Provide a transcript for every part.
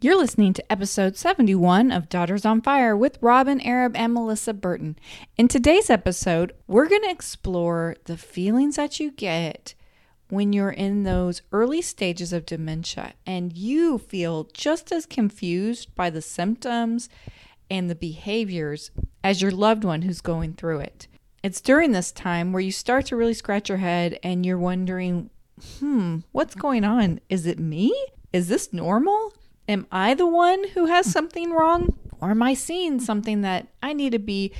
You're listening to episode 71 of Daughters on Fire with Robyn Arab and Melissa Burton. In today's episode, we're going to explore the feelings that you get when you're in those early stages of dementia and you feel just as confused by the symptoms and the behaviors as your loved one who's going through it. It's during this time where you start to really scratch your head and you're wondering, hmm, what's going on? Is it me? Is this normal? Am I the one who has hmm. something wrong? Or am I seeing hmm. something that I need to be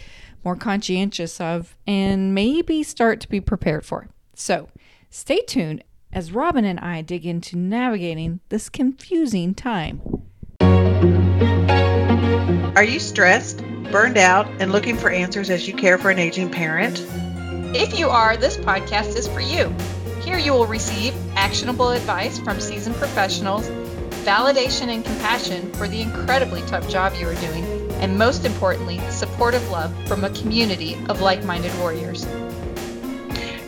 more conscientious of and maybe start to be prepared for? So stay tuned as Robyn and I dig into navigating this confusing time. Are you stressed, burned out, and looking for answers as you care for an aging parent? If you are, this podcast is for you. Here you will receive actionable advice from seasoned professionals validation and compassion for the incredibly tough job you are doing, and most importantly, supportive love from a community of like minded warriors.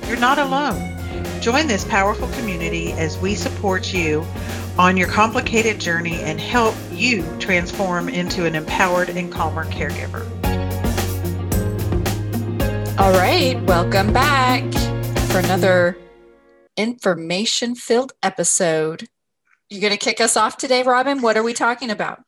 You're not alone. Join this powerful community as we support you on your complicated journey and help you transform into an empowered and calmer caregiver. All right, welcome back for another information filled episode. You're going to kick us off today, Robyn? What are we talking about?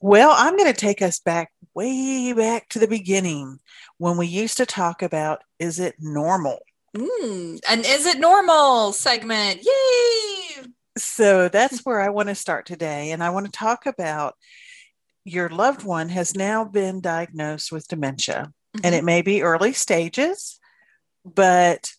Well, I'm going to take us back way back to the beginning when we used to talk about is it normal? Mm, and is it normal segment? Yay! So that's where I want to start today. And I want to talk about your loved one has now been diagnosed with dementia, mm-hmm. and it may be early stages, but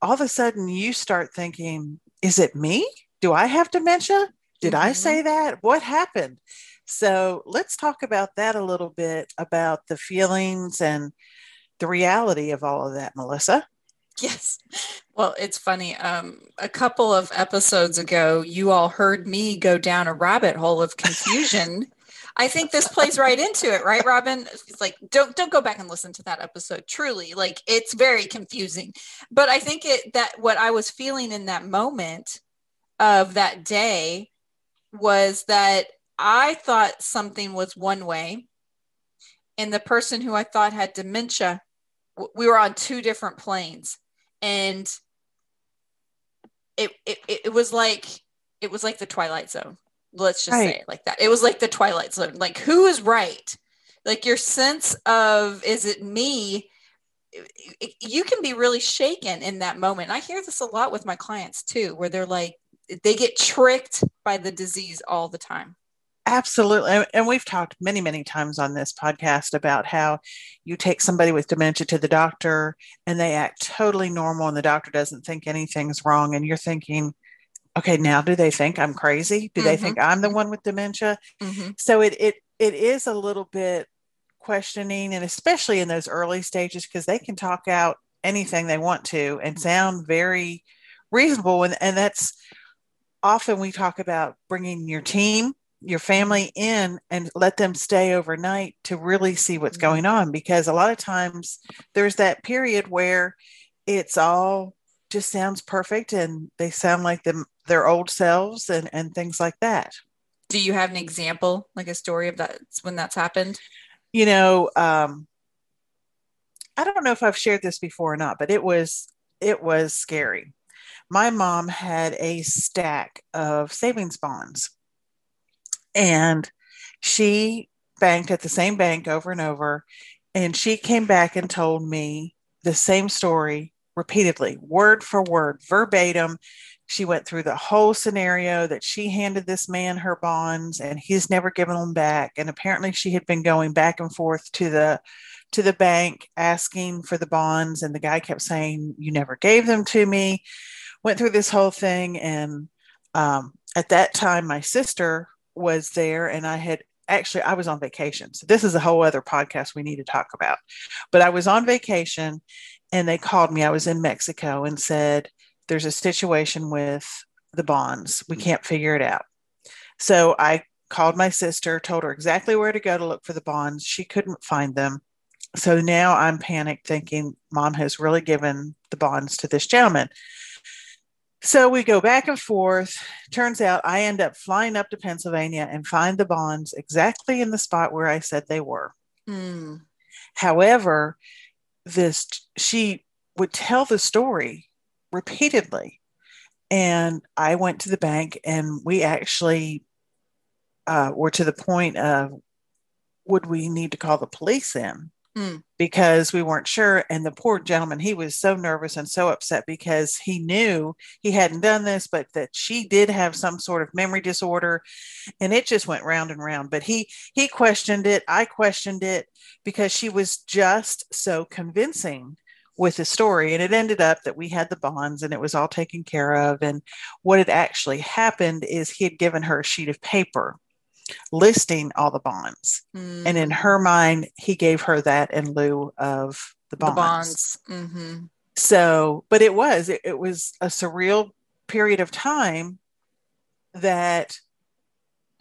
all of a sudden you start thinking, is it me? Do I have dementia? Did mm-hmm. I say that? What happened? So let's talk about that a little bit about the feelings and the reality of all of that, Melissa. Yes. Well, it's funny. Um, a couple of episodes ago, you all heard me go down a rabbit hole of confusion. I think this plays right into it, right, Robyn? It's like don't don't go back and listen to that episode. Truly, like it's very confusing. But I think it that what I was feeling in that moment of that day was that I thought something was one way, and the person who I thought had dementia, we were on two different planes, and it it, it was like it was like the Twilight Zone. Let's just right. say it like that. It was like the Twilight Zone. Like who is right? Like your sense of is it me? You can be really shaken in that moment. I hear this a lot with my clients too, where they're like, they get tricked by the disease all the time. Absolutely. And we've talked many, many times on this podcast about how you take somebody with dementia to the doctor and they act totally normal and the doctor doesn't think anything's wrong. And you're thinking, okay, now do they think I'm crazy? Do mm-hmm. they think I'm the one with dementia? Mm-hmm. So it, it, it is a little bit questioning and especially in those early stages because they can talk out anything they want to and sound very reasonable and, and that's often we talk about bringing your team, your family in and let them stay overnight to really see what's mm-hmm. going on because a lot of times there's that period where it's all just sounds perfect and they sound like them their old selves and and things like that. Do you have an example like a story of that when that's happened? You know um i don't know if i've shared this before or not but it was it was scary my mom had a stack of savings bonds and she banked at the same bank over and over. And she came back and told me the same story repeatedly, word for word, verbatim. She went through the whole scenario that she handed this man her bonds and he's never given them back. And apparently she had been going back and forth to the to the bank asking for the bonds and the guy kept saying you never gave them to me went through this whole thing. And um, at that time, my sister was there, and I had actually I was on vacation. So this is a whole other podcast we need to talk about. But I was on vacation, and they called me. I was in Mexico and said, "There's a situation with the bonds. We can't figure it out." So I called my sister, told her exactly where to go to look for the bonds. She couldn't find them. So now I'm panicked thinking mom has really given the bonds to this gentleman. So we go back and forth. Turns out I end up flying up to Pennsylvania and find the bonds exactly in the spot where I said they were. Mm. However, this she would tell the story repeatedly. And I went to the bank and we actually uh, were to the point of would we need to call the police in? Mm. Because we weren't sure. And the poor gentleman, he was so nervous and so upset because he knew he hadn't done this, but that she did have some sort of memory disorder. And it just went round and round. But he he questioned it. I questioned it because she was just so convincing with the story. And it ended up that we had the bonds and it was all taken care of. And what had actually happened is he had given her a sheet of paper listing all the bonds. Mm. And in her mind, he gave her that in lieu of the the bonds. bonds. hmm So, but it was, it, it was a surreal period of time that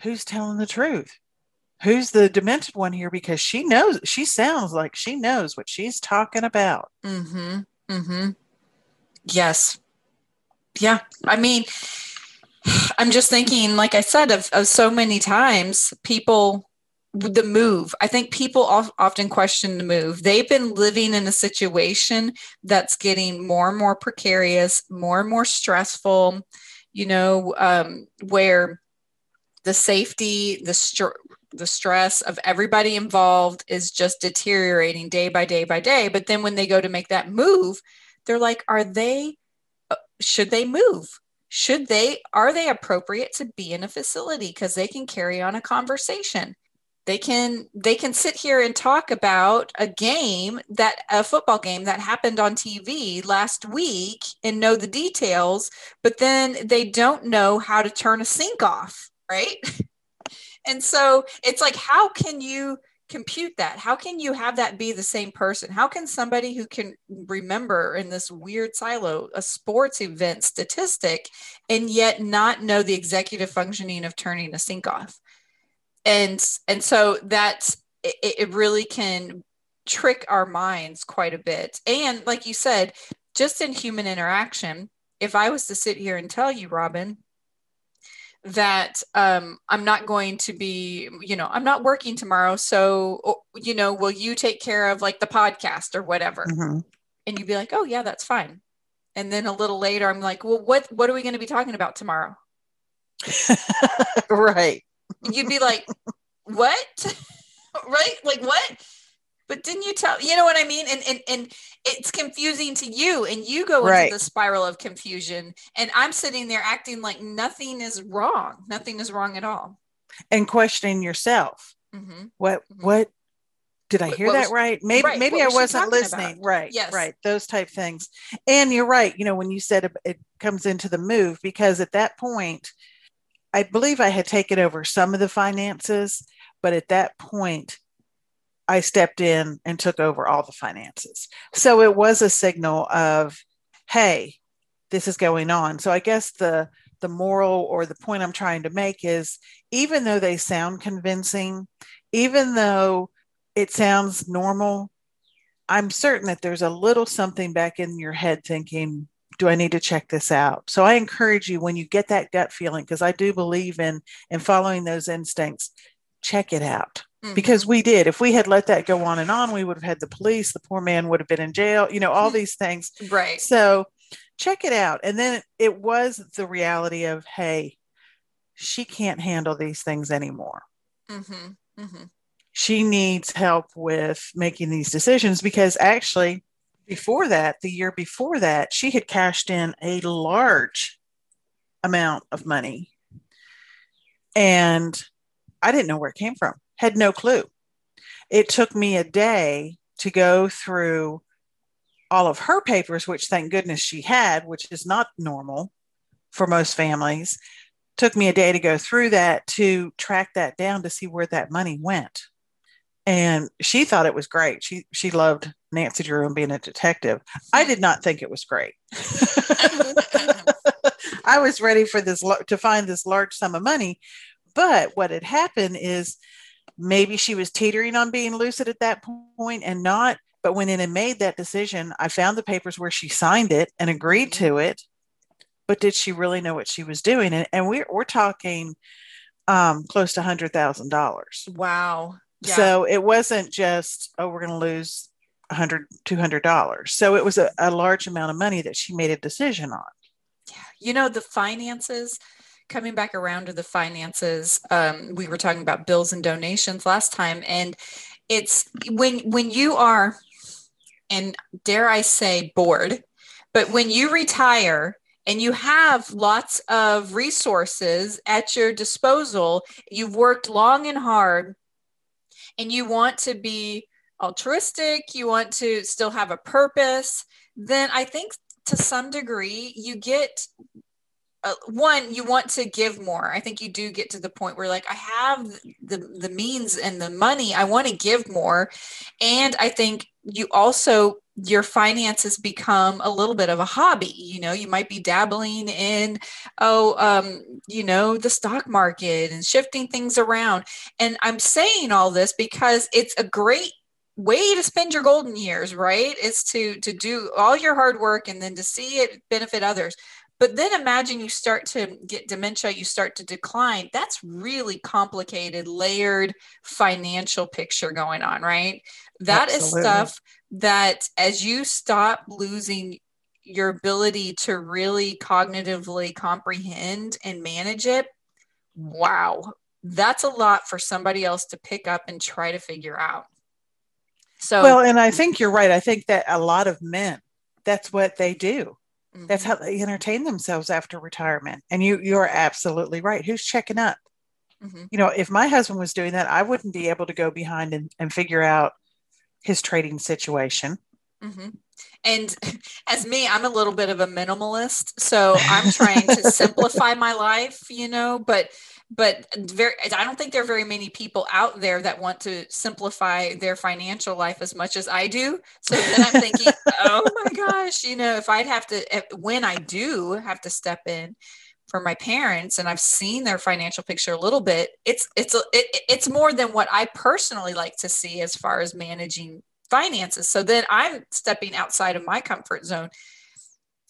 who's telling the truth? Who's the demented one here? Because she knows, she sounds like she knows what she's talking about. Mm-hmm. Mm-hmm. Yes. Yeah. I mean, I'm just thinking, like I said, of, of so many times people the move. I think people often question the move. They've been living in a situation that's getting more and more precarious, more and more stressful, you know, um, where the safety, the str- the stress of everybody involved is just deteriorating day by day by day. But then when they go to make that move, they're like, are they, uh, should they move? Should they, are they appropriate to be in a facility? Because they can carry on a conversation. They can they can sit here and talk about a game that a football game that happened on TV last week and know the details, but then they don't know how to turn a sink off, right? and so it's like how can you compute that? How can you have that be the same person? How can somebody who can remember in this weird silo a sports event statistic and yet not know the executive functioning of turning a sink off? And and so that's it, it really can trick our minds quite a bit. And like you said just in human interaction if i was to sit here and tell you robyn that um, I'm not going to be, you know, I'm not working tomorrow. So, you know, will you take care of like the podcast or whatever? Mhm. And you'd be like, oh, yeah, that's fine. And then a little later, I'm like, well, what, what are we going to be talking about tomorrow? right. You'd be like, what? right? Like, what? But didn't you tell, you know what I mean? And, and, and it's confusing to you and you go Right. into the spiral of confusion and I'm sitting there acting like nothing is wrong. Nothing is wrong at all. And questioning yourself. hmm What, Mhm. what, did I hear what that was- right? Maybe, right, maybe what I was wasn't listening. about? Right. Yes. Right. Those type things. And you're right. You know, when you said it comes into the move, because at that point, I believe I had taken over some of the finances, but at that point, I stepped in and took over all the finances. So it was a signal of, hey, this is going on. So I guess the the moral or the point I'm trying to make is even though they sound convincing, even though it sounds normal, I'm certain that there's a little something back in your head thinking, do I need to check this out? So I encourage you when you get that gut feeling, because I do believe in in following those instincts, check it out Mhm. because we did. If we had let that go on and on, we would have had the police, the poor man would have been in jail, you know, all Hmm. these things. right. So check it out. And then it was the reality of, hey, she can't handle these things anymore. hmm hmm She needs help with making these decisions because actually, before that, the year before that, she had cashed in a large amount of money. And I didn't know where it came from, had no clue. It took me a day to go through all of her papers, which thank goodness she had, which is not normal for most families. Took me a day to go through that to track that down to see where that money went. And she thought it was great. She she loved Nancy Drew and being a detective. I did not think it was great. I was ready for this to find this large sum of money, but what had happened is maybe she was teetering on being lucid at that point and not. But when it had made that decision, I found the papers where she signed it and agreed to it. but did she really know what she was doing? And, and we're, we're talking um, close to $100,000. Wow. Yeah. So it wasn't just, oh, we're going to lose 100 $200. So it was a, a large amount of money that she made a decision on. Yeah. You know, the finances, coming back around to the finances, um, we were talking about bills and donations last time. And it's when when you are, and dare I say, bored, but when you retire and you have lots of resources at your disposal, you've worked long and hard, and you want to be altruistic, you want to still have a purpose, then I think to some degree you get uh, one you want to give more. I think you do get to the point where like i have the the means and the money i want to give more. And i think you also your finances become a little bit of a hobby you know? You might be dabbling in oh um you know the stock market and shifting things around. And i'm saying all this because it's a great way to spend your golden years right? Is to to do all your hard work and then to see it benefit others but then imagine you start to get dementia, you start to decline. That's really complicated, layered financial picture going on, right? That Absolutely. is stuff that as you stop losing your ability to really cognitively comprehend and manage it, wow, that's a lot for somebody else to pick up and try to figure out. So, well, and I think you're right. I think that a lot of men, that's what they do. Mm-hmm. That's how they entertain themselves after retirement. And you you're absolutely right. Who's checking up? Mm-hmm. You know, if my husband was doing that, I wouldn't be able to go behind and, and figure out his trading situation. Mm-hmm. And as me, I'm a little bit of a minimalist. So I'm trying to simplify my life, you know, but but very i don't think there are very many people out there that want to simplify their financial life as much as i do so then i'm thinking gosh you know if i'd have to when i do have to step in for my parents and i've seen their financial picture a little bit it's it's it, it's more than what i personally like to see as far as managing finances so then i'm stepping outside of my comfort zone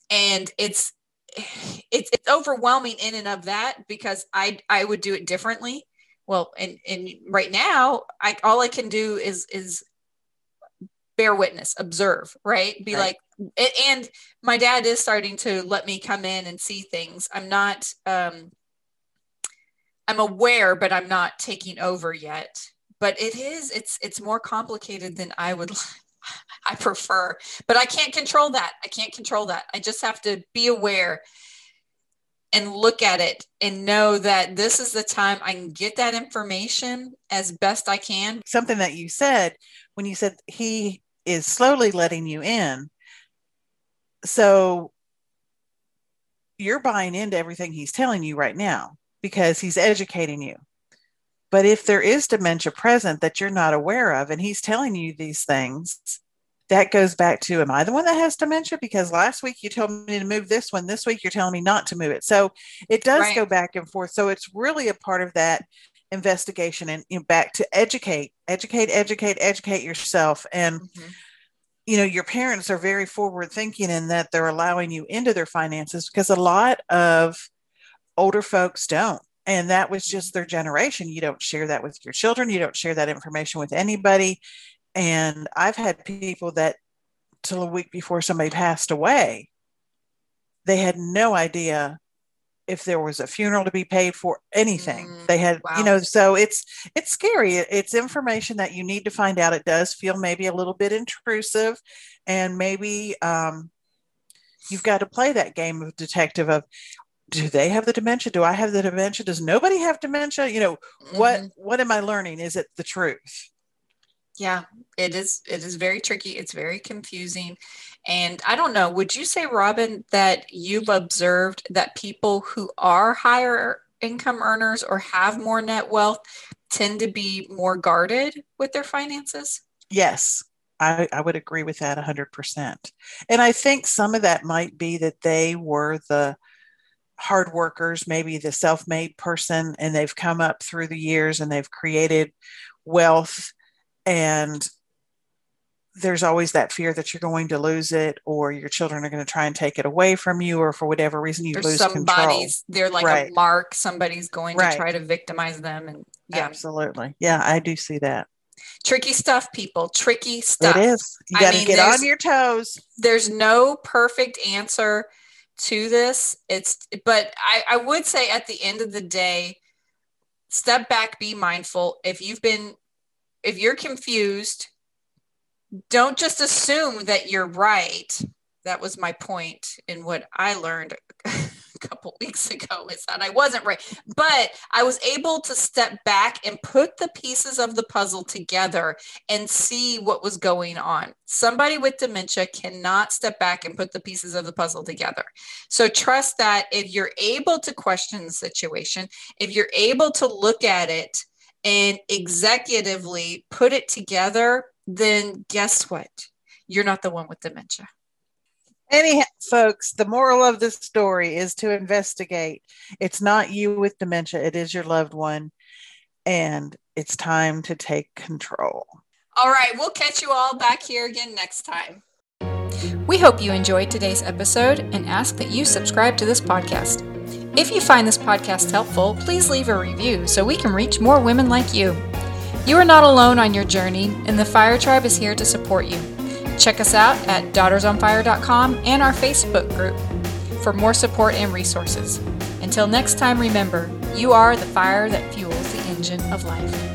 and it's it's it's overwhelming in and of that because I I would do it differently. Well, and and right now, I all I can do is is bear witness, observe, right? Be right. like, and my dad is starting to let me come in and see things. I'm not, um, I'm aware, but I'm not taking over yet. But it is, it's, it's more complicated than I would I prefer, but I can't control that. I can't control that. I just have to be aware and look at it and know that this is the time I can get that information as best I can. Something that you said when you said he is slowly letting you in. So you're buying into everything he's telling you right now because he's educating you. But if there is dementia present that you're not aware of, and he's telling you these things, that goes back to Am I the one that has dementia? Because last week you told me to move this one. This week you're telling me not to move it. So it does right. go back and forth. So it's really a part of that investigation and you know, back to educate, educate, educate, educate yourself. And, mm-hmm. you know, your parents are very forward thinking in that they're allowing you into their finances because a lot of older folks don't and that was just their generation you don't share that with your children you don't share that information with anybody and i've had people that till a week before somebody passed away they had no idea if there was a funeral to be paid for anything. Mm, they had wow. you know so it's it's scary. It's information that you need to find out. It does feel maybe a little bit intrusive and maybe um, you've got to play that game of detective of do they have the dementia? Do i have the dementia? Does nobody have dementia? You know mm-hmm. what what am i learning? Is it the truth? Yeah it is it is very tricky. It's very confusing and i don't know would you say robyn that you've observed that people who are higher income earners or have more net wealth tend to be more guarded with their finances yes I, I would agree with that 100%. And I think some of that might be that they were the hard workers, maybe the self made person, and they've come up through the years and they've created wealth and there's always that fear that you're going to lose it or your children are going to try and take it away from you or for whatever reason you Or lose control. somebody's they're like a mark. Somebody's going Right. to try to victimize them, and yeah, Absolutely. Yeah, I do see that. tricky stuff, people. Tricky stuff. It is. You got to get on your toes. there's no perfect answer to this it's but I, I would say at the end of the day step back be mindful if you've been if you're confused don't just assume that you're right that was my point in what i learned a couple weeks ago is that i wasn't right but i was able to step back and put the pieces of the puzzle together and see what was going on. Somebody with dementia cannot step back and put the pieces of the puzzle together. So trust that if you're able to question the situation, if you're able to look at it and executively put it together, then guess what? You're not the one with dementia. Anyhow, folks, the moral of this story is to investigate. It's not you with dementia, it is your loved one. And it's time to take control. All right, we'll catch you all back here again next time. We hope you enjoyed today's episode and ask that you subscribe to this podcast. If you find this podcast helpful, please leave a review so we can reach more women like you. You are not alone on your journey, and the Fire Tribe is here to support you. Check us out at daughtersonfire.com and our Facebook group for more support and resources. Until next time, remember, you are the fire that fuels the engine of life.